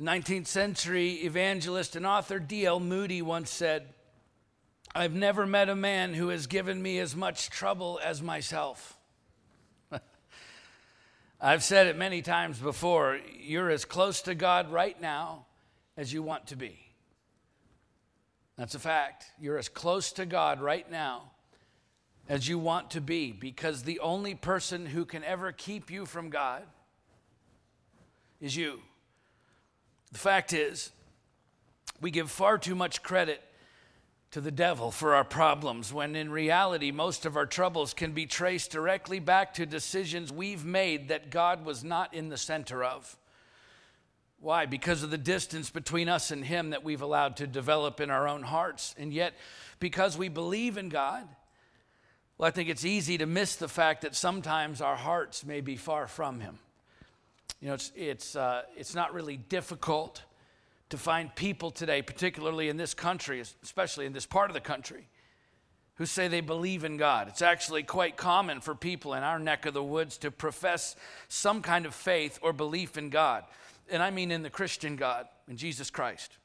19th century evangelist and author D.L. Moody once said, I've never met a man who has given me as much trouble as myself. I've said it many times before you're as close to God right now as you want to be. That's a fact. You're as close to God right now as you want to be because the only person who can ever keep you from God is you. The fact is, we give far too much credit to the devil for our problems when in reality, most of our troubles can be traced directly back to decisions we've made that God was not in the center of. Why? Because of the distance between us and Him that we've allowed to develop in our own hearts. And yet, because we believe in God, well, I think it's easy to miss the fact that sometimes our hearts may be far from Him. You know, it's, it's, uh, it's not really difficult to find people today, particularly in this country, especially in this part of the country, who say they believe in God. It's actually quite common for people in our neck of the woods to profess some kind of faith or belief in God. And I mean in the Christian God, in Jesus Christ.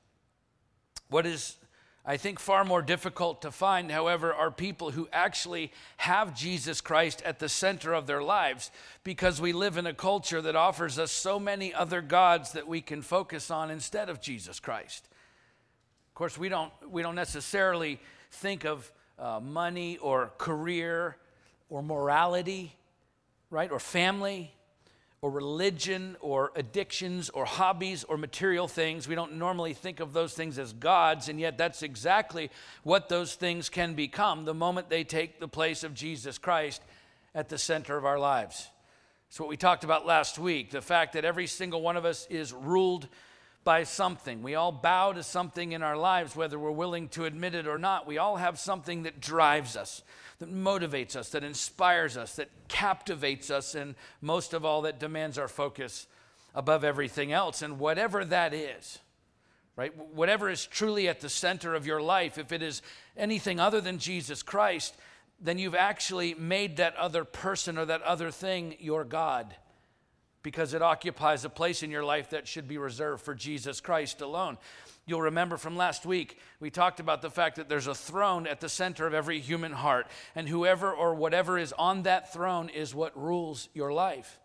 What is I think far more difficult to find, however, are people who actually have Jesus Christ at the center of their lives because we live in a culture that offers us so many other gods that we can focus on instead of Jesus Christ. Of course, we don't, we don't necessarily think of uh, money or career or morality, right, or family or religion or addictions or hobbies or material things. We don't normally think of those things as gods, and yet that's exactly what those things can become the moment they take the place of Jesus Christ at the center of our lives. It's what we talked about last week the fact that every single one of us is ruled by something. We all bow to something in our lives, whether we're willing to admit it or not. We all have something that drives us that motivates us, that inspires us, that captivates us, and most of all, that demands our focus above everything else. And whatever that is, right? Whatever is truly at the center of your life, if it is anything other than Jesus Christ, then you've actually made that other person or that other thing your God because it occupies a place in your life that should be reserved for Jesus Christ alone. You'll remember from last week, we talked about the fact that there's a throne at the center of every human heart, and whoever or whatever is on that throne is what rules your life.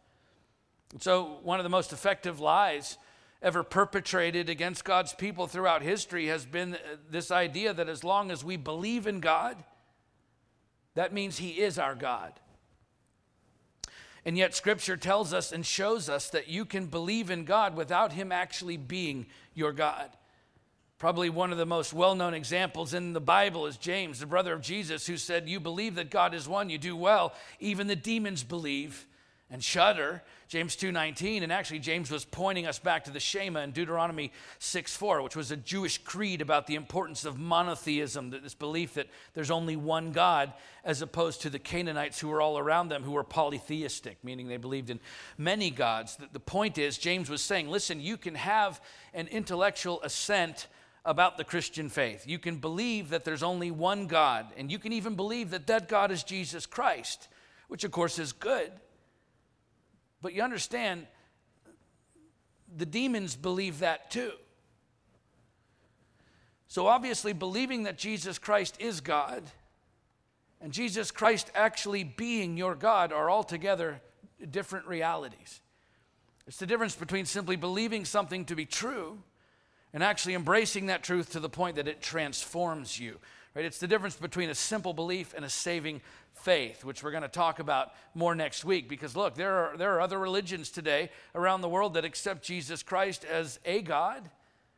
And so, one of the most effective lies ever perpetrated against God's people throughout history has been this idea that as long as we believe in God, that means He is our God. And yet, Scripture tells us and shows us that you can believe in God without Him actually being your God. Probably one of the most well known examples in the Bible is James, the brother of Jesus, who said, You believe that God is one, you do well. Even the demons believe and shudder. James 2:19 and actually James was pointing us back to the Shema in Deuteronomy 6:4 which was a Jewish creed about the importance of monotheism this belief that there's only one God as opposed to the Canaanites who were all around them who were polytheistic meaning they believed in many gods the, point is James was saying listen you can have an intellectual assent about the Christian faith. You can believe that there's only one God, and you can even believe that that God is Jesus Christ, which of course is good. But you understand, the demons believe that too. So obviously, believing that Jesus Christ is God and Jesus Christ actually being your God are altogether different realities. It's the difference between simply believing something to be true and actually embracing that truth to the point that it transforms you. Right? It's the difference between a simple belief and a saving faith, which we're going to talk about more next week. Because look, there are, there are other religions today around the world that accept Jesus Christ as a God,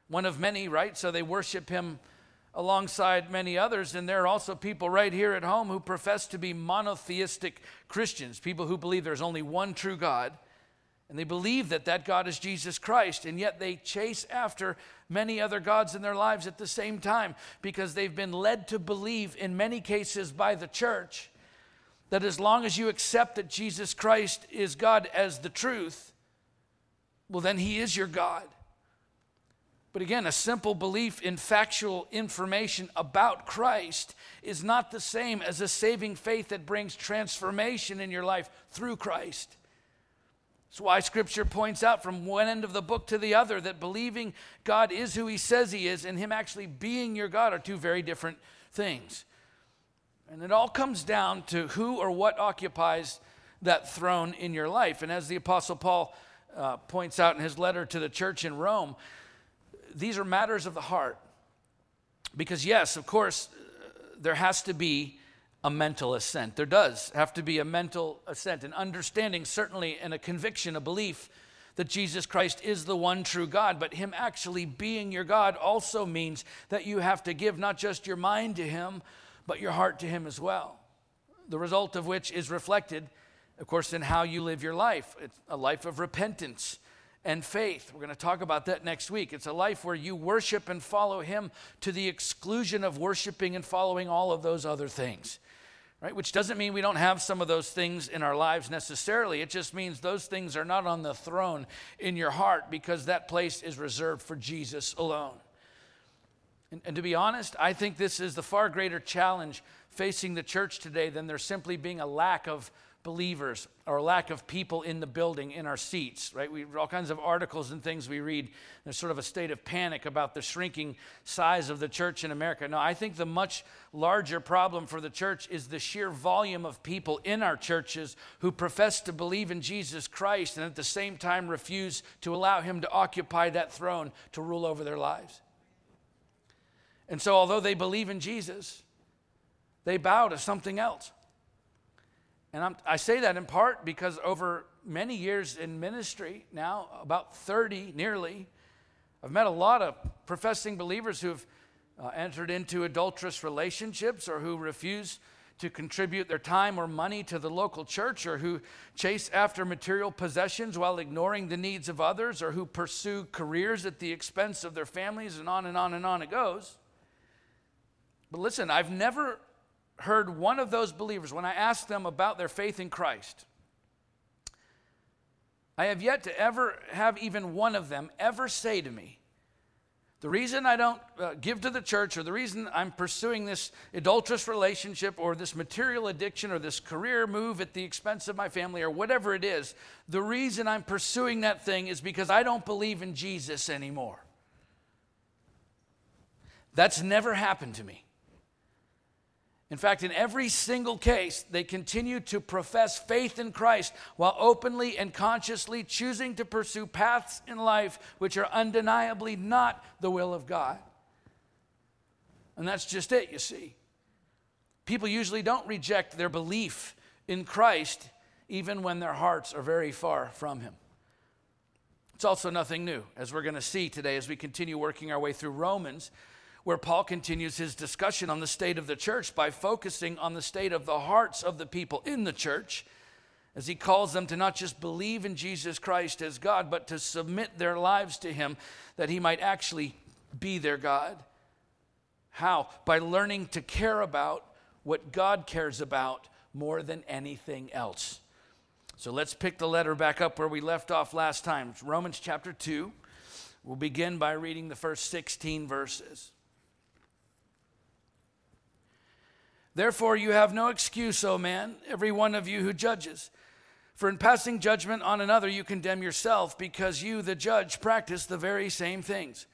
one of many, right? So they worship him alongside many others. And there are also people right here at home who profess to be monotheistic Christians, people who believe there's only one true God and they believe that that God is Jesus Christ, and yet they chase after many other gods in their lives at the same time because they've been led to believe, in many cases by the church, that as long as you accept that Jesus Christ is God as the truth, well, then He is your God. But again, a simple belief in factual information about Christ is not the same as a saving faith that brings transformation in your life through Christ. That's why scripture points out from one end of the book to the other that believing God is who he says he is and him actually being your God are two very different things. And it all comes down to who or what occupies that throne in your life. And as the Apostle Paul uh, points out in his letter to the church in Rome, these are matters of the heart. Because, yes, of course, there has to be a mental assent. There does have to be a mental assent, an understanding, certainly, and a conviction, a belief that Jesus Christ is the one true God. But Him actually being your God also means that you have to give not just your mind to Him, but your heart to Him as well. The result of which is reflected, of course, in how you live your life. It's a life of repentance and faith. We're going to talk about that next week. It's a life where you worship and follow Him to the exclusion of worshiping and following all of those other things. Right? Which doesn't mean we don't have some of those things in our lives necessarily. It just means those things are not on the throne in your heart because that place is reserved for Jesus alone. And, and to be honest, I think this is the far greater challenge facing the church today than there simply being a lack of believers or lack of people in the building in our seats, right? We all kinds of articles and things we read. There's sort of a state of panic about the shrinking size of the church in America. No, I think the much larger problem for the church is the sheer volume of people in our churches who profess to believe in Jesus Christ and at the same time refuse to allow him to occupy that throne to rule over their lives. And so, although they believe in Jesus, they bow to something else. And I'm, i say that in part because over many years in ministry, now about 30 nearly, I've met a lot of professing believers who've uh, entered into adulterous relationships or who refuse to contribute their time or money to the local church or who chase after material possessions while ignoring the needs of others or who pursue careers at the expense of their families and on and on and on it goes. But listen, I've never heard one of those believers, when I asked them about their faith in Christ, I have yet to ever have even one of them ever say to me, the reason I don't uh, give to the church, or the reason I'm pursuing this adulterous relationship, or this material addiction, or this career move at the expense of my family, or whatever it is, the reason I'm pursuing that thing is because I don't believe in Jesus anymore. That's never happened to me. In fact, in every single case, they continue to profess faith in Christ while openly and consciously choosing to pursue paths in life which are undeniably not the will of God. And that's just it, you see. People usually don't reject their belief in Christ even when their hearts are very far from Him. It's also nothing new, as we're going to see today as we continue working our way through Romans where Paul continues his discussion on the state of the church by focusing on the state of the hearts of the people in the church as he calls them to not just believe in Jesus Christ as God, but to submit their lives to him that he might actually be their God. How? By learning to care about what God cares about more than anything else. So let's pick the letter back up where we left off last time. Romans chapter 2. We'll begin by reading the first 16 verses. Therefore, you have no excuse, O man, every one of you who judges. For in passing judgment on another, you condemn yourself, because you, the judge, practice the very same things.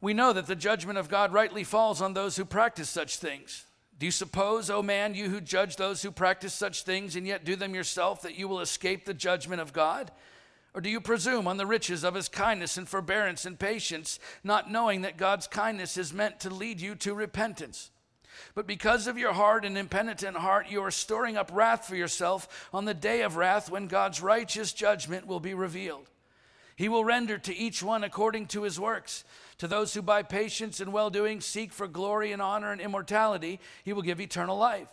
We know that the judgment of God rightly falls on those who practice such things. Do you suppose, O man, you who judge those who practice such things and yet do them yourself, that you will escape the judgment of God? Or do you presume on the riches of his kindness and forbearance and patience, not knowing that God's kindness is meant to lead you to repentance? But because of your hard and impenitent heart, you are storing up wrath for yourself on the day of wrath when God's righteous judgment will be revealed. He will render to each one according to his works. To those who by patience and well doing seek for glory and honor and immortality, he will give eternal life.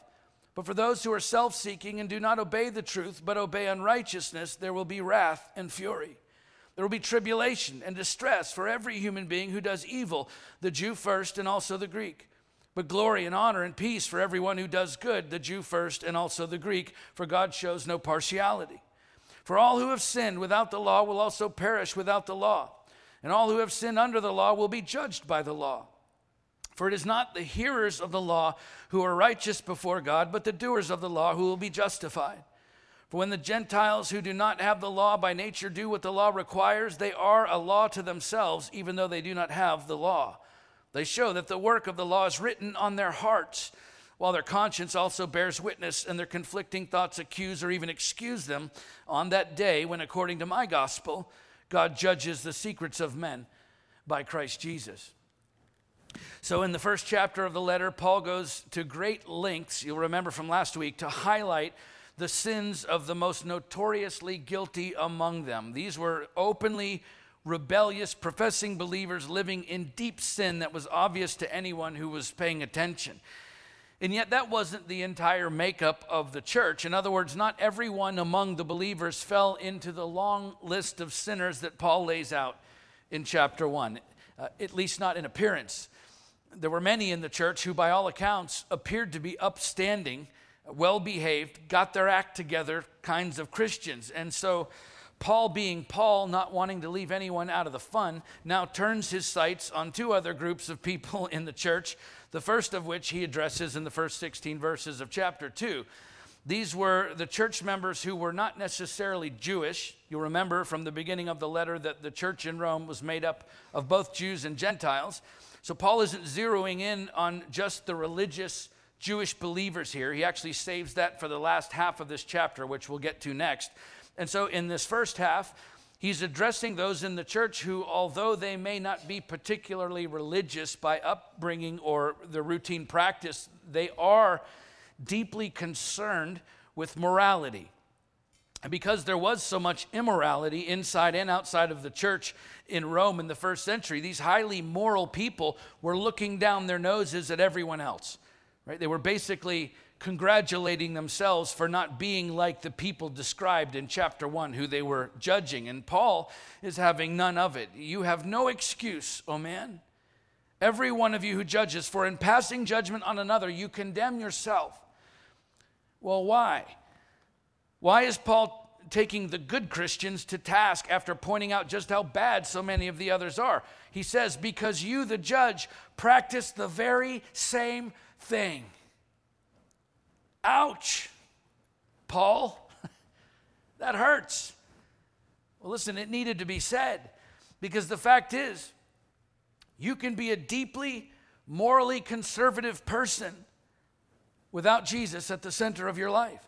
But for those who are self seeking and do not obey the truth, but obey unrighteousness, there will be wrath and fury. There will be tribulation and distress for every human being who does evil, the Jew first and also the Greek but glory and honor and peace for everyone who does good, the Jew first and also the Greek, for God shows no partiality. For all who have sinned without the law will also perish without the law, and all who have sinned under the law will be judged by the law. For it is not the hearers of the law who are righteous before God, but the doers of the law who will be justified. For when the Gentiles who do not have the law by nature do what the law requires, they are a law to themselves, even though they do not have the law. They show that the work of the law is written on their hearts, while their conscience also bears witness, and their conflicting thoughts accuse or even excuse them on that day when, according to my gospel, God judges the secrets of men by Christ Jesus. So, in the first chapter of the letter, Paul goes to great lengths, you'll remember from last week, to highlight the sins of the most notoriously guilty among them. These were openly rebellious, professing believers living in deep sin that was obvious to anyone who was paying attention. And yet, that wasn't the entire makeup of the church. In other words, not everyone among the believers fell into the long list of sinners that Paul lays out in chapter 1, uh, at least not in appearance. There were many in the church who, by all accounts, appeared to be upstanding well behaved, got their act together kinds of Christians. And so, Paul, being Paul, not wanting to leave anyone out of the fun, now turns his sights on two other groups of people in the church, the first of which he addresses in the first 16 verses of chapter 2. These were the church members who were not necessarily Jewish. You'll remember from the beginning of the letter that the church in Rome was made up of both Jews and Gentiles. So Paul isn't zeroing in on just the religious Jewish believers here. He actually saves that for the last half of this chapter, which we'll get to next. And so, in this first half, he's addressing those in the church who, although they may not be particularly religious by upbringing or the routine practice, they are deeply concerned with morality. And because there was so much immorality inside and outside of the church in Rome in the first century, these highly moral people were looking down their noses at everyone else. Right? They were basically congratulating themselves for not being like the people described in chapter 1 who they were judging. And Paul is having none of it. You have no excuse, oh man. Every one of you who judges, for in passing judgment on another, you condemn yourself. Well, why? Why is Paul taking the good Christians to task after pointing out just how bad so many of the others are? He says, Because you, the judge, practice the very same thing. Ouch, Paul. that hurts. Well, listen, it needed to be said because the fact is, you can be a deeply morally conservative person without Jesus at the center of your life.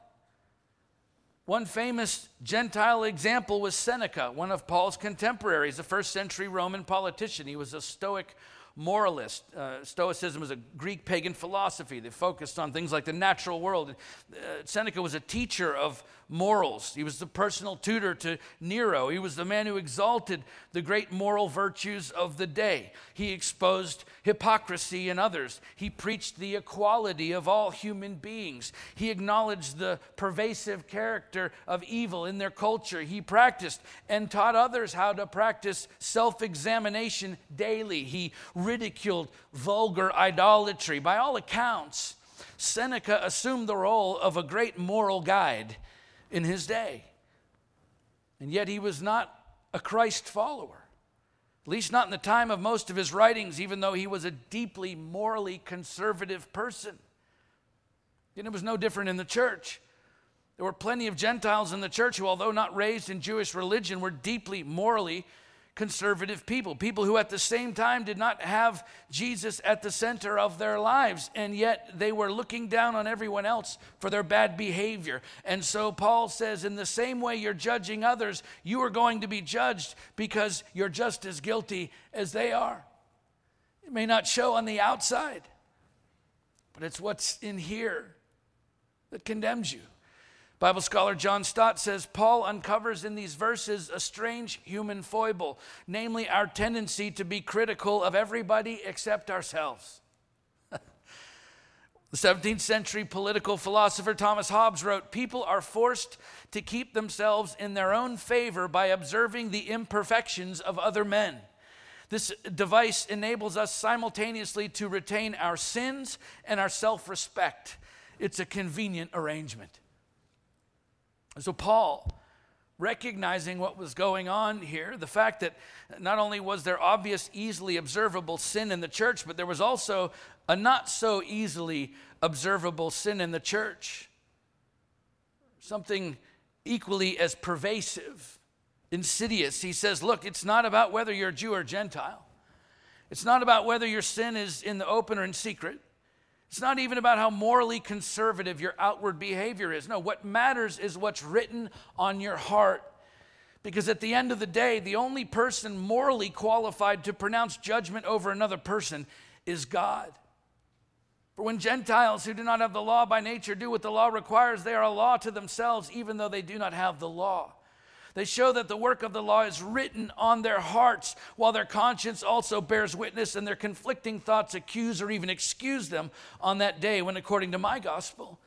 One famous Gentile example was Seneca, one of Paul's contemporaries, a first century Roman politician. He was a Stoic moralist. Uh, Stoicism was a Greek pagan philosophy that focused on things like the natural world. Uh, Seneca was a teacher of morals. He was the personal tutor to Nero. He was the man who exalted the great moral virtues of the day. He exposed hypocrisy in others. He preached the equality of all human beings. He acknowledged the pervasive character of evil in their culture. He practiced and taught others how to practice self examination daily. He ridiculed vulgar idolatry. By all accounts, Seneca assumed the role of a great moral guide in his day. And yet he was not a Christ follower, at least not in the time of most of his writings, even though he was a deeply morally conservative person. And it was no different in the church. There were plenty of Gentiles in the church who, although not raised in Jewish religion, were deeply morally conservative people, people who at the same time did not have Jesus at the center of their lives, and yet they were looking down on everyone else for their bad behavior. And so Paul says, in the same way you're judging others, you are going to be judged because you're just as guilty as they are. It may not show on the outside, but it's what's in here that condemns you. Bible scholar John Stott says Paul uncovers in these verses a strange human foible, namely our tendency to be critical of everybody except ourselves. the 17th century political philosopher Thomas Hobbes wrote People are forced to keep themselves in their own favor by observing the imperfections of other men. This device enables us simultaneously to retain our sins and our self respect. It's a convenient arrangement. So, Paul, recognizing what was going on here, the fact that not only was there obvious, easily observable sin in the church, but there was also a not so easily observable sin in the church. Something equally as pervasive, insidious. He says, Look, it's not about whether you're Jew or Gentile. It's not about whether your sin is in the open or in secret. It's not even about how morally conservative your outward behavior is. No, what matters is what's written on your heart. Because at the end of the day, the only person morally qualified to pronounce judgment over another person is God. For when Gentiles who do not have the law by nature do what the law requires, they are a law to themselves, even though they do not have the law. They show that the work of the law is written on their hearts, while their conscience also bears witness, and their conflicting thoughts accuse or even excuse them on that day when, according to my gospel,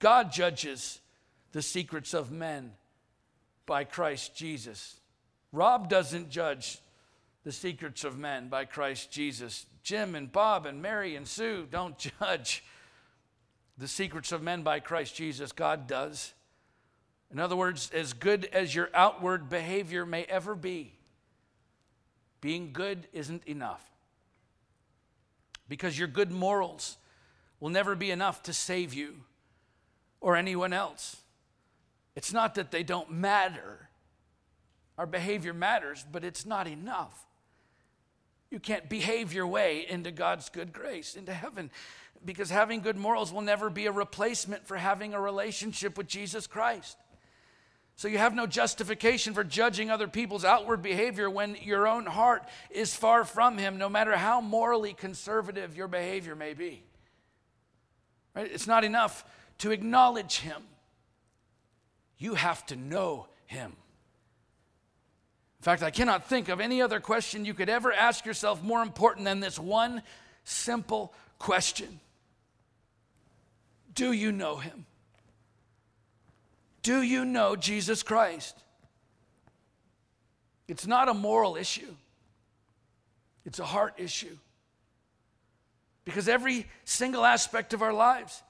God judges the secrets of men by Christ Jesus. Rob doesn't judge the secrets of men by Christ Jesus. Jim and Bob and Mary and Sue don't judge the secrets of men by Christ Jesus. God does. In other words, as good as your outward behavior may ever be, being good isn't enough. Because your good morals will never be enough to save you or anyone else. It's not that they don't matter. Our behavior matters, but it's not enough. You can't behave your way into God's good grace, into heaven, because having good morals will never be a replacement for having a relationship with Jesus Christ. So you have no justification for judging other people's outward behavior when your own heart is far from Him, no matter how morally conservative your behavior may be. Right? It's not enough to acknowledge Him, you have to know Him. In fact, I cannot think of any other question you could ever ask yourself more important than this one simple question Do you know Him? Do you know Jesus Christ? It's not a moral issue, it's a heart issue. Because every single aspect of our lives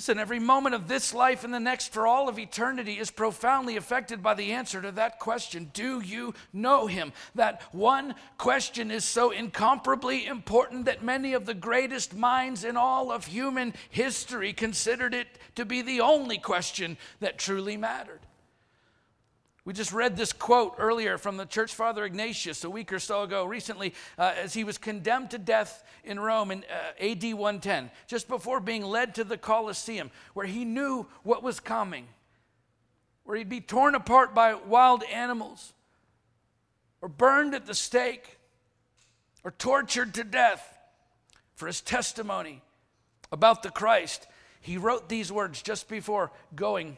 Listen, every moment of this life and the next for all of eternity is profoundly affected by the answer to that question Do you know him? That one question is so incomparably important that many of the greatest minds in all of human history considered it to be the only question that truly mattered. We just read this quote earlier from the church father Ignatius a week or so ago, recently, uh, as he was condemned to death in Rome in uh, AD 110, just before being led to the Colosseum, where he knew what was coming, where he'd be torn apart by wild animals, or burned at the stake, or tortured to death for his testimony about the Christ. He wrote these words just before going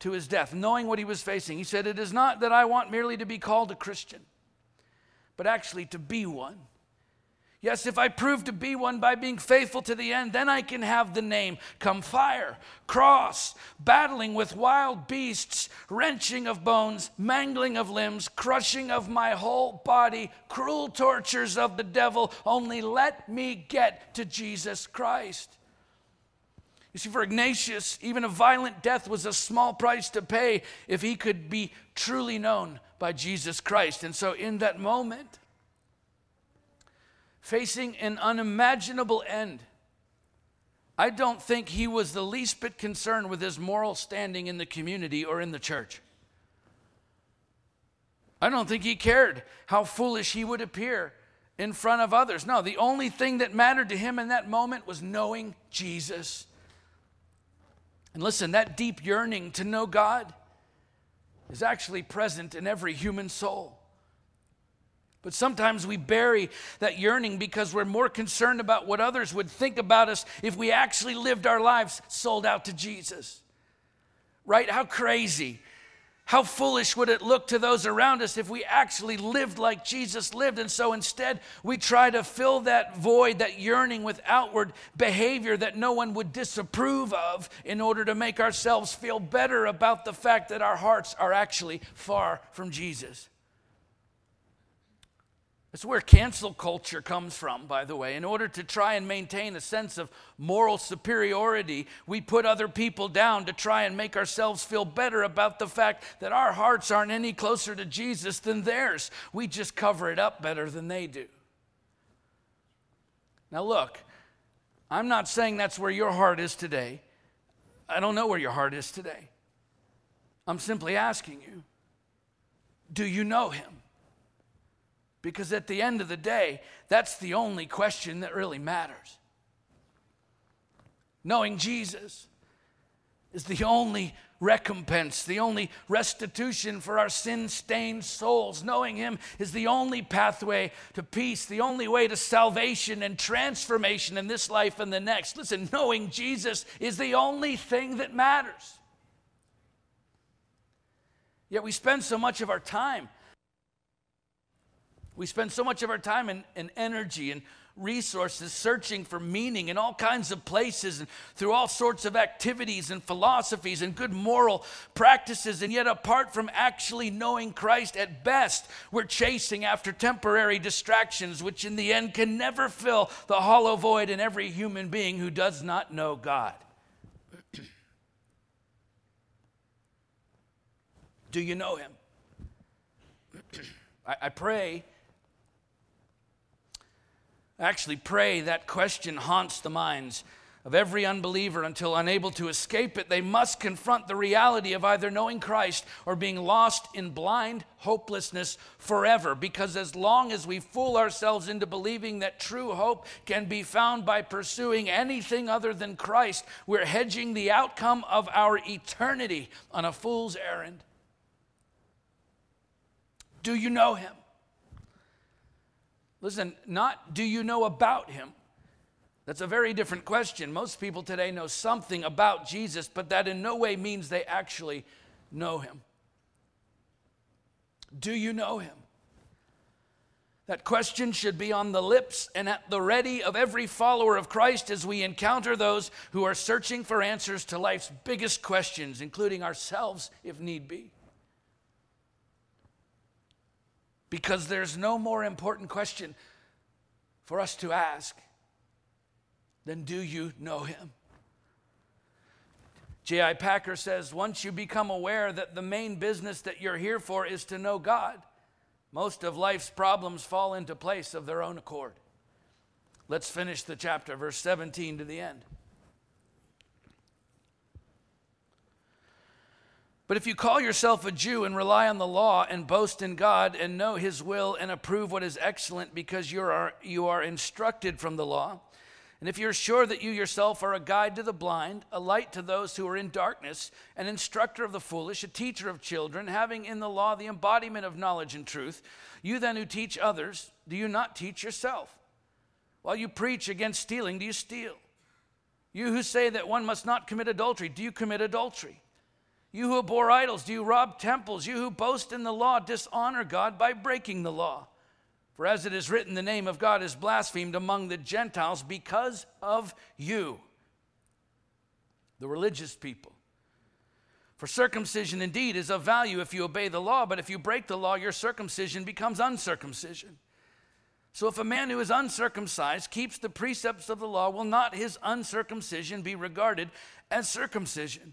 to his death, knowing what he was facing. He said, It is not that I want merely to be called a Christian, but actually to be one. Yes, if I prove to be one by being faithful to the end, then I can have the name come fire, cross, battling with wild beasts, wrenching of bones, mangling of limbs, crushing of my whole body, cruel tortures of the devil. Only let me get to Jesus Christ. You see, for Ignatius, even a violent death was a small price to pay if he could be truly known by Jesus Christ. And so, in that moment, facing an unimaginable end, I don't think he was the least bit concerned with his moral standing in the community or in the church. I don't think he cared how foolish he would appear in front of others. No, the only thing that mattered to him in that moment was knowing Jesus and listen, that deep yearning to know God is actually present in every human soul. But sometimes we bury that yearning because we're more concerned about what others would think about us if we actually lived our lives sold out to Jesus. Right? How crazy how foolish would it look to those around us if we actually lived like Jesus lived? And so instead, we try to fill that void, that yearning with outward behavior that no one would disapprove of in order to make ourselves feel better about the fact that our hearts are actually far from Jesus. That's where cancel culture comes from, by the way. In order to try and maintain a sense of moral superiority, we put other people down to try and make ourselves feel better about the fact that our hearts aren't any closer to Jesus than theirs. We just cover it up better than they do. Now, look, I'm not saying that's where your heart is today. I don't know where your heart is today. I'm simply asking you do you know him? Because at the end of the day, that's the only question that really matters. Knowing Jesus is the only recompense, the only restitution for our sin stained souls. Knowing Him is the only pathway to peace, the only way to salvation and transformation in this life and the next. Listen, knowing Jesus is the only thing that matters. Yet we spend so much of our time. We spend so much of our time and, and energy and resources searching for meaning in all kinds of places and through all sorts of activities and philosophies and good moral practices. And yet, apart from actually knowing Christ, at best, we're chasing after temporary distractions, which in the end can never fill the hollow void in every human being who does not know God. Do you know him? I, I pray actually pray that question haunts the minds of every unbeliever until unable to escape it, they must confront the reality of either knowing Christ or being lost in blind hopelessness forever. Because as long as we fool ourselves into believing that true hope can be found by pursuing anything other than Christ, we're hedging the outcome of our eternity on a fool's errand. Do you know him? Listen, not do you know about him? That's a very different question. Most people today know something about Jesus, but that in no way means they actually know him. Do you know him? That question should be on the lips and at the ready of every follower of Christ as we encounter those who are searching for answers to life's biggest questions, including ourselves if need be. Because there's no more important question for us to ask than do you know him? J.I. Packer says once you become aware that the main business that you're here for is to know God, most of life's problems fall into place of their own accord. Let's finish the chapter, verse 17 to the end. But if you call yourself a Jew and rely on the law and boast in God and know his will and approve what is excellent because you are, you are instructed from the law, and if you're sure that you yourself are a guide to the blind, a light to those who are in darkness, an instructor of the foolish, a teacher of children, having in the law the embodiment of knowledge and truth, you then who teach others, do you not teach yourself? While you preach against stealing, do you steal? You who say that one must not commit adultery, do you commit adultery? You who abhor idols, do you rob temples? You who boast in the law, dishonor God by breaking the law. For as it is written, the name of God is blasphemed among the Gentiles because of you, the religious people. For circumcision indeed is of value if you obey the law, but if you break the law, your circumcision becomes uncircumcision. So if a man who is uncircumcised keeps the precepts of the law, will not his uncircumcision be regarded as circumcision?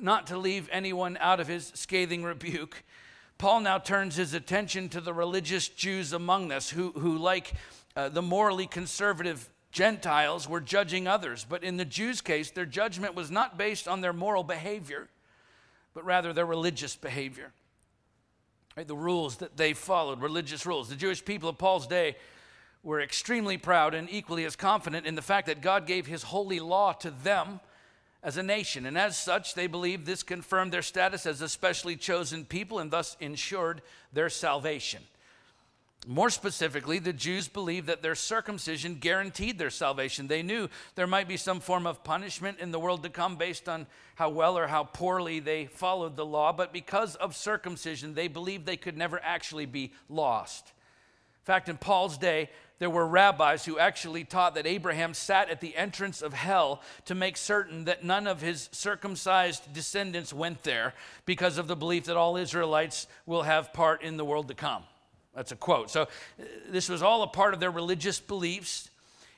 not to leave anyone out of his scathing rebuke, Paul now turns his attention to the religious Jews among us who, who like uh, the morally conservative Gentiles, were judging others. But in the Jews' case, their judgment was not based on their moral behavior, but rather their religious behavior. Right? The rules that they followed, religious rules. The Jewish people of Paul's day were extremely proud and equally as confident in the fact that God gave his holy law to them as a nation. And as such, they believed this confirmed their status as a specially chosen people and thus ensured their salvation. More specifically, the Jews believed that their circumcision guaranteed their salvation. They knew there might be some form of punishment in the world to come based on how well or how poorly they followed the law, but because of circumcision, they believed they could never actually be lost. In fact, in Paul's day, there were rabbis who actually taught that Abraham sat at the entrance of hell to make certain that none of his circumcised descendants went there because of the belief that all Israelites will have part in the world to come. That's a quote. So, uh, this was all a part of their religious beliefs,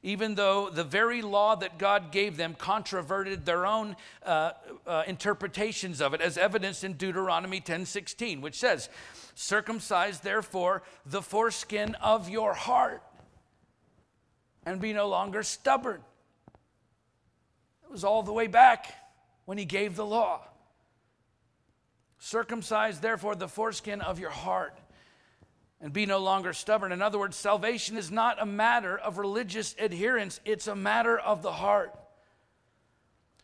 even though the very law that God gave them controverted their own uh, uh, interpretations of it, as evidenced in Deuteronomy 10:16, which says, "Circumcise therefore the foreskin of your heart." And be no longer stubborn. It was all the way back when he gave the law. Circumcise, therefore, the foreskin of your heart and be no longer stubborn. In other words, salvation is not a matter of religious adherence, it's a matter of the heart.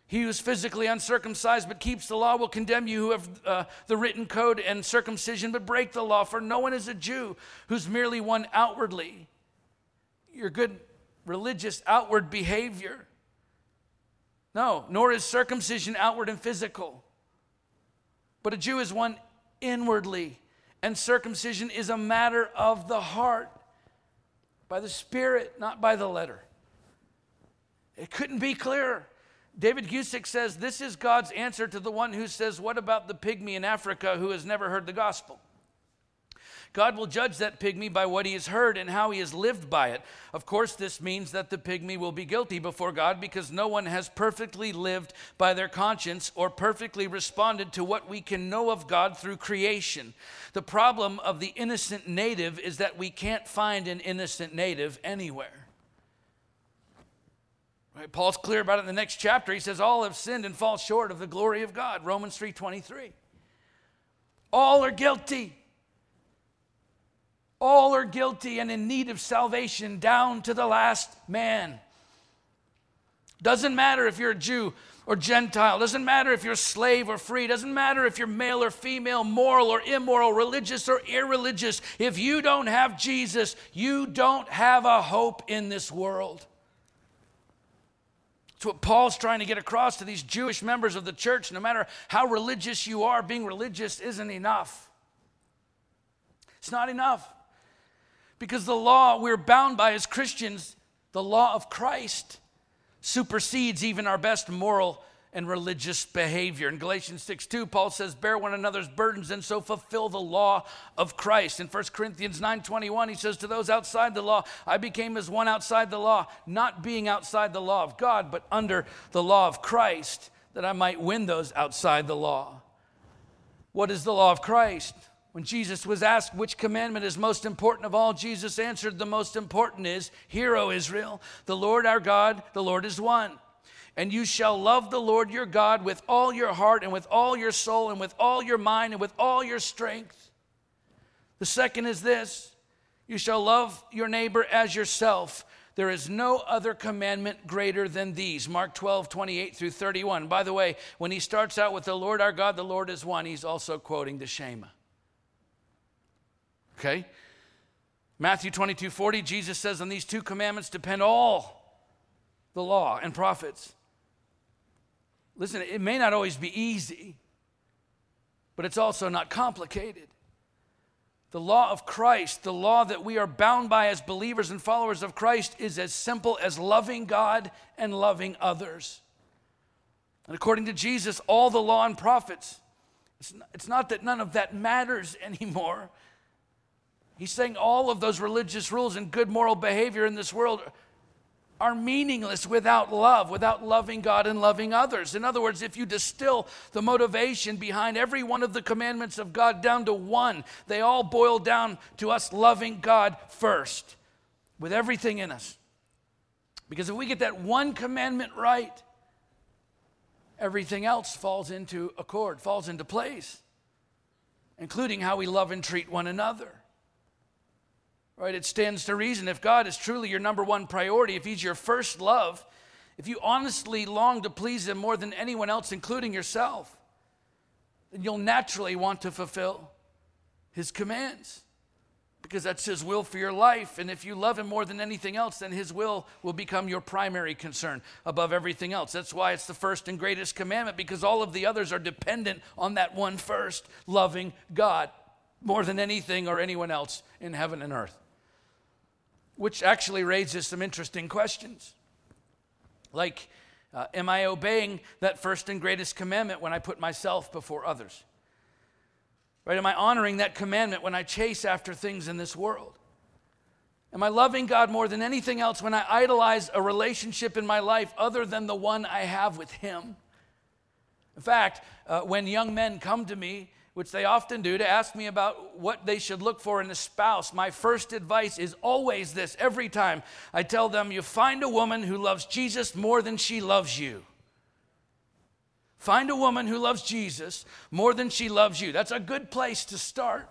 He who is physically uncircumcised but keeps the law will condemn you who have uh, the written code and circumcision but break the law. For no one is a Jew who's merely one outwardly. You're good religious outward behavior. No, nor is circumcision outward and physical. But a Jew is one inwardly, and circumcision is a matter of the heart, by the Spirit, not by the letter. It couldn't be clearer. David Guzik says this is God's answer to the one who says, What about the pygmy in Africa who has never heard the gospel? God will judge that pygmy by what he has heard and how he has lived by it. Of course, this means that the pygmy will be guilty before God because no one has perfectly lived by their conscience or perfectly responded to what we can know of God through creation. The problem of the innocent native is that we can't find an innocent native anywhere. Right? Paul's clear about it in the next chapter. He says, All have sinned and fall short of the glory of God. Romans 3:23. All are guilty. All are guilty and in need of salvation down to the last man. Doesn't matter if you're a Jew or Gentile, doesn't matter if you're slave or free, doesn't matter if you're male or female, moral or immoral, religious or irreligious. If you don't have Jesus, you don't have a hope in this world. It's what Paul's trying to get across to these Jewish members of the church. No matter how religious you are, being religious isn't enough. It's not enough. Because the law we're bound by as Christians, the law of Christ, supersedes even our best moral and religious behavior. In Galatians 6 2, Paul says, Bear one another's burdens and so fulfill the law of Christ. In 1 Corinthians 9 21, he says, To those outside the law, I became as one outside the law, not being outside the law of God, but under the law of Christ, that I might win those outside the law. What is the law of Christ? When Jesus was asked which commandment is most important of all, Jesus answered, The most important is, Hear, O Israel, the Lord our God, the Lord is one. And you shall love the Lord your God with all your heart and with all your soul and with all your mind and with all your strength. The second is this you shall love your neighbor as yourself. There is no other commandment greater than these. Mark 12, 28 through 31. By the way, when he starts out with the Lord our God, the Lord is one, he's also quoting the Shema. Okay? Matthew 22 40, Jesus says, On these two commandments depend all the law and prophets. Listen, it may not always be easy, but it's also not complicated. The law of Christ, the law that we are bound by as believers and followers of Christ, is as simple as loving God and loving others. And according to Jesus, all the law and prophets, it's not, it's not that none of that matters anymore. He's saying all of those religious rules and good moral behavior in this world are meaningless without love, without loving God and loving others. In other words, if you distill the motivation behind every one of the commandments of God down to one, they all boil down to us loving God first with everything in us. Because if we get that one commandment right, everything else falls into accord, falls into place, including how we love and treat one another. Right? It stands to reason if God is truly your number one priority, if He's your first love, if you honestly long to please Him more than anyone else, including yourself, then you'll naturally want to fulfill His commands because that's His will for your life. And if you love Him more than anything else, then His will will become your primary concern above everything else. That's why it's the first and greatest commandment because all of the others are dependent on that one first loving God more than anything or anyone else in heaven and earth. Which actually raises some interesting questions. Like, uh, am I obeying that first and greatest commandment when I put myself before others? Right? Am I honoring that commandment when I chase after things in this world? Am I loving God more than anything else when I idolize a relationship in my life other than the one I have with Him? In fact, uh, when young men come to me which they often do, to ask me about what they should look for in a spouse, my first advice is always this every time. I tell them, You find a woman who loves Jesus more than she loves you. Find a woman who loves Jesus more than she loves you. That's a good place to start.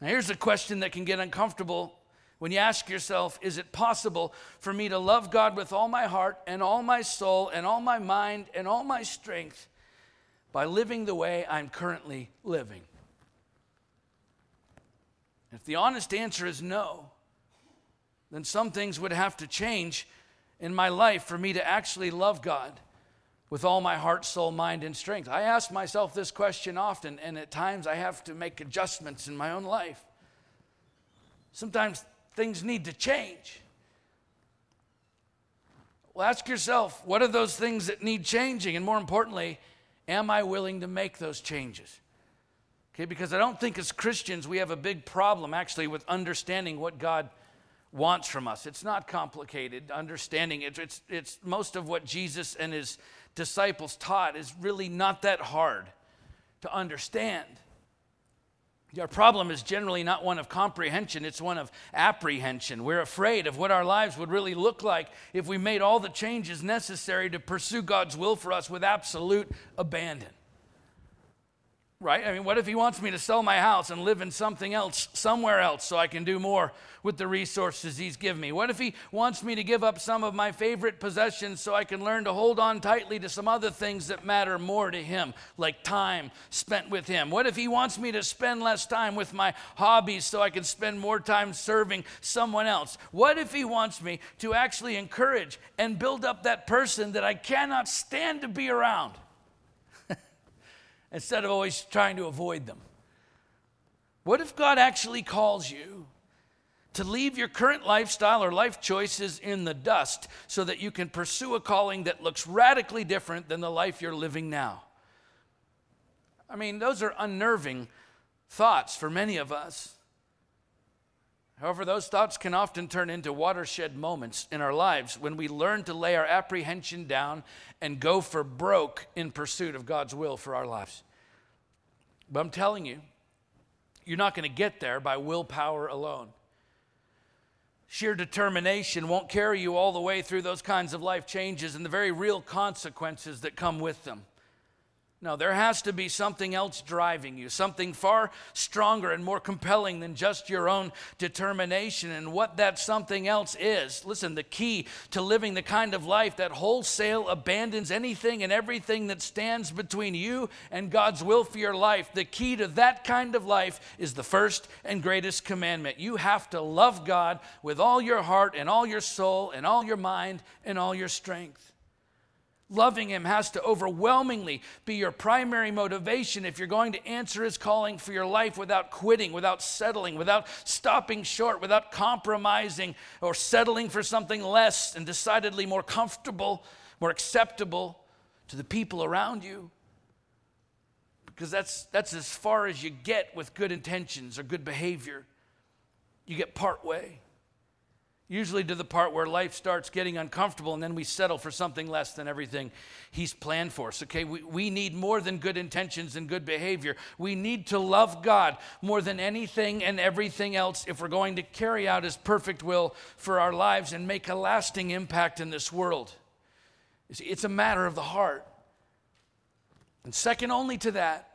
Now, here's a question that can get uncomfortable when you ask yourself Is it possible for me to love God with all my heart and all my soul and all my mind and all my strength? By living the way I'm currently living? If the honest answer is no, then some things would have to change in my life for me to actually love God with all my heart, soul, mind, and strength. I ask myself this question often, and at times I have to make adjustments in my own life. Sometimes things need to change. Well, ask yourself what are those things that need changing? And more importantly, Am I willing to make those changes? Okay, because I don't think as Christians we have a big problem actually with understanding what God wants from us. It's not complicated understanding it. It's, it's most of what Jesus and his disciples taught is really not that hard to understand. Our problem is generally not one of comprehension, it's one of apprehension. We're afraid of what our lives would really look like if we made all the changes necessary to pursue God's will for us with absolute abandon right? I mean, what if he wants me to sell my house and live in something else, somewhere else, so I can do more with the resources he's given me? What if he wants me to give up some of my favorite possessions so I can learn to hold on tightly to some other things that matter more to him, like time spent with him? What if he wants me to spend less time with my hobbies so I can spend more time serving someone else? What if he wants me to actually encourage and build up that person that I cannot stand to be around? Instead of always trying to avoid them? What if God actually calls you to leave your current lifestyle or life choices in the dust so that you can pursue a calling that looks radically different than the life you're living now? I mean, those are unnerving thoughts for many of us. However, those thoughts can often turn into watershed moments in our lives when we learn to lay our apprehension down and go for broke in pursuit of God's will for our lives. But I'm telling you, you're not going to get there by willpower alone. Sheer determination won't carry you all the way through those kinds of life changes and the very real consequences that come with them. No, there has to be something else driving you, something far stronger and more compelling than just your own determination. And what that something else is, listen, the key to living the kind of life that wholesale abandons anything and everything that stands between you and God's will for your life, the key to that kind of life is the first and greatest commandment. You have to love God with all your heart and all your soul and all your mind and all your strength. Loving Him has to overwhelmingly be your primary motivation if you're going to answer His calling for your life without quitting, without settling, without stopping short, without compromising or settling for something less and decidedly more comfortable, more acceptable to the people around you. Because that's, that's as far as you get with good intentions or good behavior. You get part way usually to the part where life starts getting uncomfortable and then we settle for something less than everything he's planned for us okay? We, we need more than good intentions and good behavior. We need to love god more than anything and everything else if we're going to carry out his perfect will for our lives and make a lasting impact in this world. It's a matter of the heart. And second only to that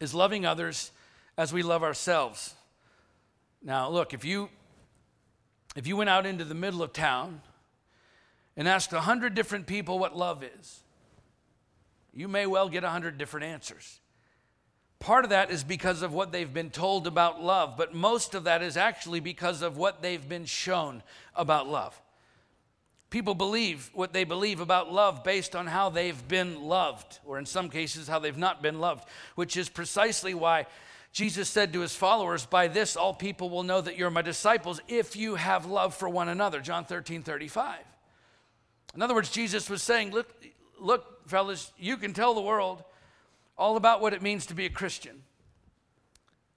is loving others as we love ourselves. Now look if you if you went out into the middle of town and asked a hundred different people what love is, you may well get a hundred different answers. Part of that is because of what they've been told about love, but most of that is actually because of what they've been shown about love. People believe what they believe about love based on how they've been loved, or in some cases, how they've not been loved, which is precisely why Jesus said to his followers, By this all people will know that you're my disciples if you have love for one another. John 13, 35. In other words, Jesus was saying, Look, look, fellas, you can tell the world all about what it means to be a Christian.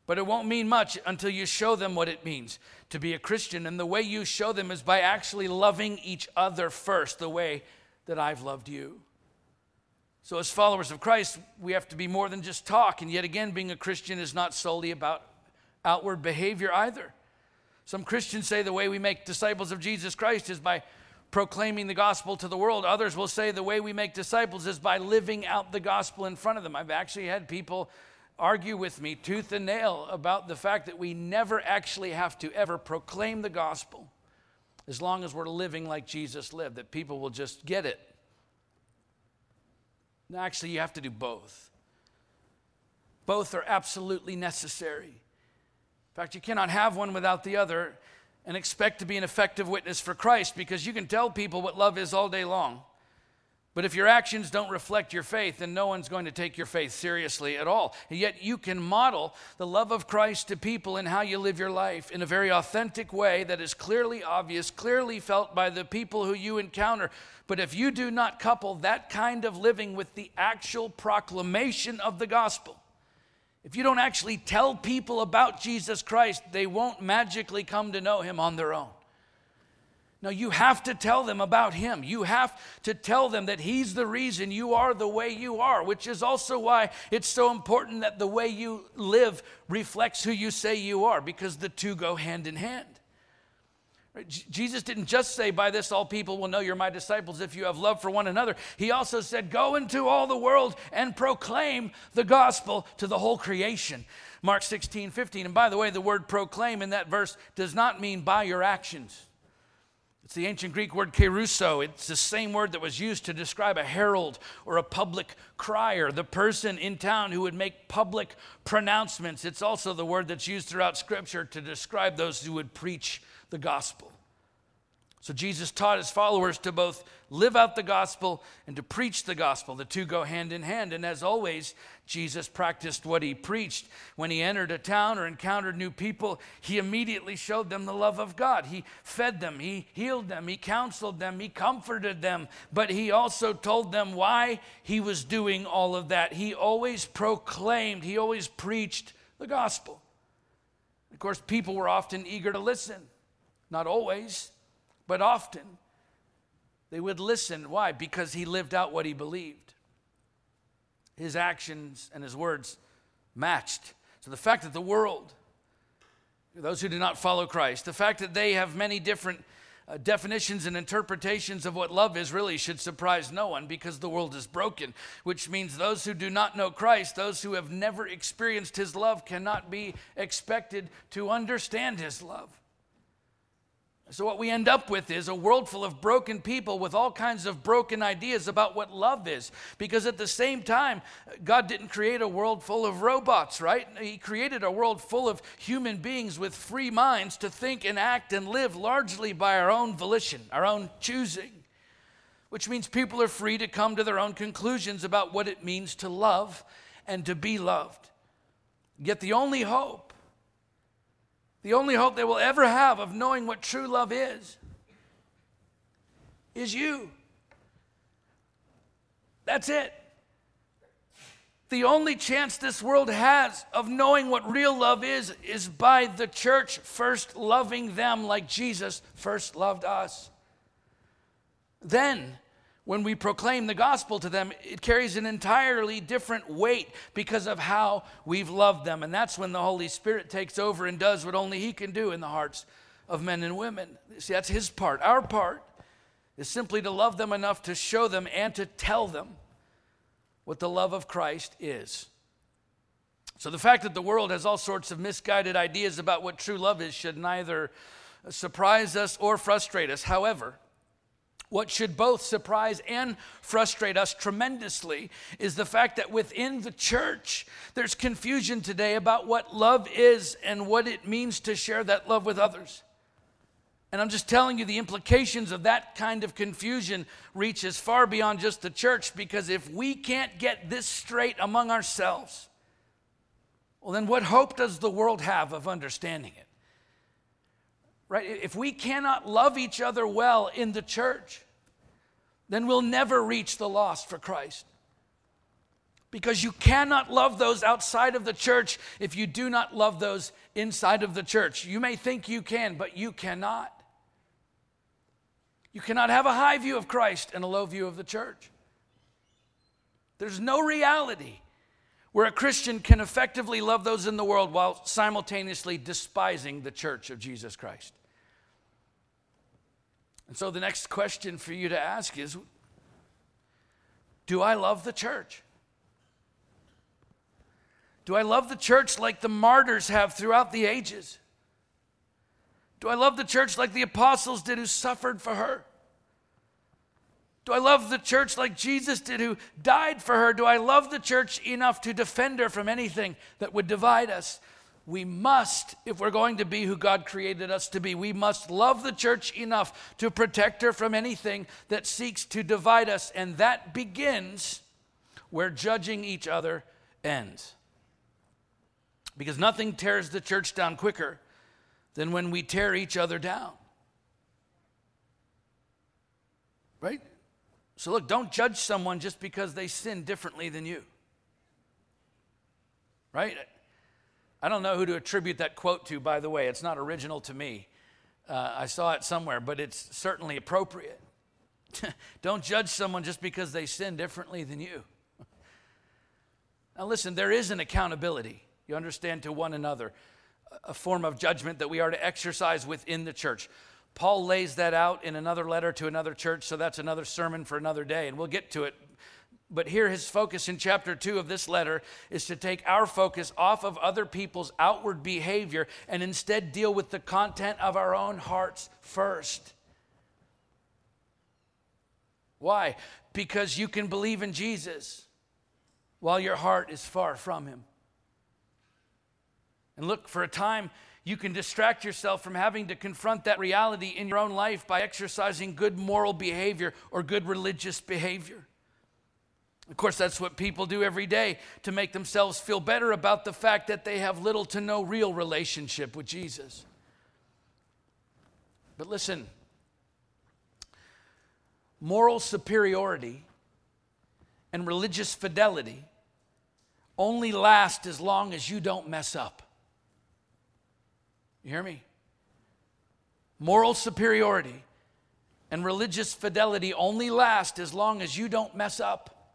But it won't mean much until you show them what it means to be a Christian. And the way you show them is by actually loving each other first, the way that I've loved you. So, as followers of Christ, we have to be more than just talk. And yet again, being a Christian is not solely about outward behavior either. Some Christians say the way we make disciples of Jesus Christ is by proclaiming the gospel to the world. Others will say the way we make disciples is by living out the gospel in front of them. I've actually had people argue with me tooth and nail about the fact that we never actually have to ever proclaim the gospel as long as we're living like Jesus lived, that people will just get it. No, actually, you have to do both. Both are absolutely necessary. In fact, you cannot have one without the other and expect to be an effective witness for Christ because you can tell people what love is all day long. But if your actions don't reflect your faith, then no one's going to take your faith seriously at all. And yet you can model the love of Christ to people in how you live your life in a very authentic way that is clearly obvious, clearly felt by the people who you encounter. But if you do not couple that kind of living with the actual proclamation of the gospel, if you don't actually tell people about Jesus Christ, they won't magically come to know him on their own. No, you have to tell them about Him. You have to tell them that He's the reason you are the way you are, which is also why it's so important that the way you live reflects who you say you are, because the two go hand in hand. Jesus didn't just say, By this all people will know you're my disciples if you have love for one another. He also said, Go into all the world and proclaim the gospel to the whole creation. Mark 16, 15. And by the way, the word proclaim in that verse does not mean by your actions. It's the ancient Greek word kerusso. It's the same word that was used to describe a herald or a public crier, the person in town who would make public pronouncements. It's also the word that's used throughout Scripture to describe those who would preach the gospel. So Jesus taught his followers to both live out the gospel and to preach the gospel. The two go hand in hand. And as always, Jesus practiced what he preached. When he entered a town or encountered new people, he immediately showed them the love of God. He fed them, he healed them, he counseled them, he comforted them, but he also told them why he was doing all of that. He always proclaimed, he always preached the gospel. Of course, people were often eager to listen. Not always but often they would listen. Why? Because he lived out what he believed. His actions and his words matched. So the fact that the world, those who do not follow Christ, the fact that they have many different uh, definitions and interpretations of what love is really should surprise no one because the world is broken, which means those who do not know Christ, those who have never experienced his love, cannot be expected to understand his love. So, what we end up with is a world full of broken people with all kinds of broken ideas about what love is. Because at the same time, God didn't create a world full of robots, right? He created a world full of human beings with free minds to think and act and live largely by our own volition, our own choosing. Which means people are free to come to their own conclusions about what it means to love and to be loved. Yet the only hope the only hope they will ever have of knowing what true love is, is you. That's it. The only chance this world has of knowing what real love is is by the church first loving them like Jesus first loved us. Then when we proclaim the gospel to them, it carries an entirely different weight because of how we've loved them. And that's when the Holy Spirit takes over and does what only He can do in the hearts of men and women. See, that's His part. Our part is simply to love them enough to show them and to tell them what the love of Christ is. So, the fact that the world has all sorts of misguided ideas about what true love is should neither surprise us or frustrate us. However, what should both surprise and frustrate us tremendously is the fact that within the church, there's confusion today about what love is and what it means to share that love with others. And I'm just telling you, the implications of that kind of confusion reaches far beyond just the church because if we can't get this straight among ourselves, well, then what hope does the world have of understanding it? Right? If we cannot love each other well in the church, then we'll never reach the lost for Christ. Because you cannot love those outside of the church if you do not love those inside of the church. You may think you can, but you cannot. You cannot have a high view of Christ and a low view of the church. There's no reality where a Christian can effectively love those in the world while simultaneously despising the church of Jesus Christ. And so the next question for you to ask is Do I love the church? Do I love the church like the martyrs have throughout the ages? Do I love the church like the apostles did who suffered for her? Do I love the church like Jesus did, who died for her? Do I love the church enough to defend her from anything that would divide us? We must, if we're going to be who God created us to be, we must love the church enough to protect her from anything that seeks to divide us. And that begins where judging each other ends. Because nothing tears the church down quicker than when we tear each other down. Right? So, look, don't judge someone just because they sin differently than you. Right? I don't know who to attribute that quote to, by the way. It's not original to me. Uh, I saw it somewhere, but it's certainly appropriate. don't judge someone just because they sin differently than you. now, listen, there is an accountability, you understand, to one another, a form of judgment that we are to exercise within the church. Paul lays that out in another letter to another church, so that's another sermon for another day, and we'll get to it. But here, his focus in chapter two of this letter is to take our focus off of other people's outward behavior and instead deal with the content of our own hearts first. Why? Because you can believe in Jesus while your heart is far from him. And look, for a time, you can distract yourself from having to confront that reality in your own life by exercising good moral behavior or good religious behavior. Of course, that's what people do every day to make themselves feel better about the fact that they have little to no real relationship with Jesus. But listen, moral superiority and religious fidelity only last as long as you don't mess up. You hear me? Moral superiority and religious fidelity only last as long as you don't mess up.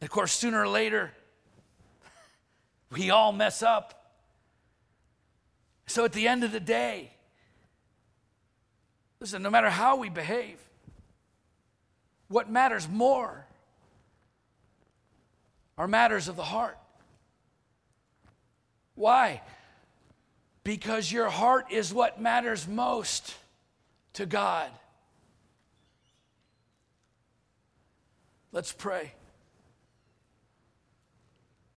And of course, sooner or later, we all mess up. So at the end of the day, listen, no matter how we behave, what matters more are matters of the heart. Why? Because your heart is what matters most to God. Let's pray.